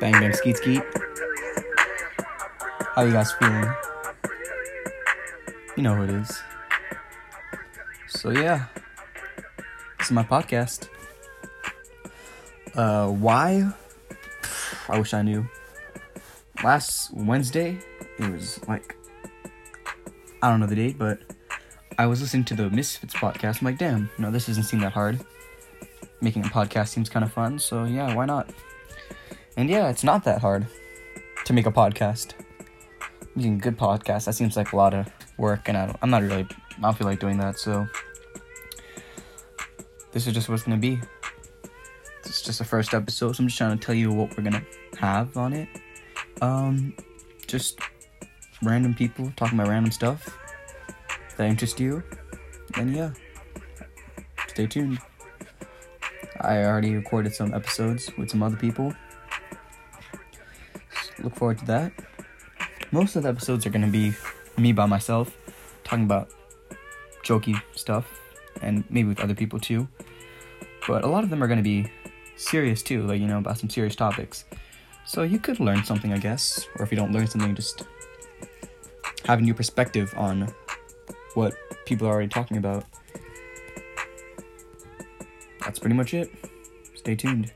Bang bang skeet skeet. How you guys feeling? You know who it is. So yeah, this is my podcast. Uh, why? I wish I knew. Last Wednesday, it was like I don't know the date, but I was listening to the Misfits podcast. I'm like, damn, know, this doesn't seem that hard. Making a podcast seems kind of fun, so yeah, why not? And yeah, it's not that hard to make a podcast. Making good podcast, that seems like a lot of work, and I I'm not really, I don't feel like doing that, so this is just what it's gonna be. It's just the first episode, so I'm just trying to tell you what we're gonna have on it. Um, just random people talking about random stuff that interest you, then yeah, stay tuned. I already recorded some episodes with some other people. Look forward to that. Most of the episodes are gonna be me by myself, talking about jokey stuff, and maybe with other people too. But a lot of them are gonna be serious too, like you know, about some serious topics. So you could learn something, I guess, or if you don't learn something, just have a new perspective on what people are already talking about. That's pretty much it. Stay tuned.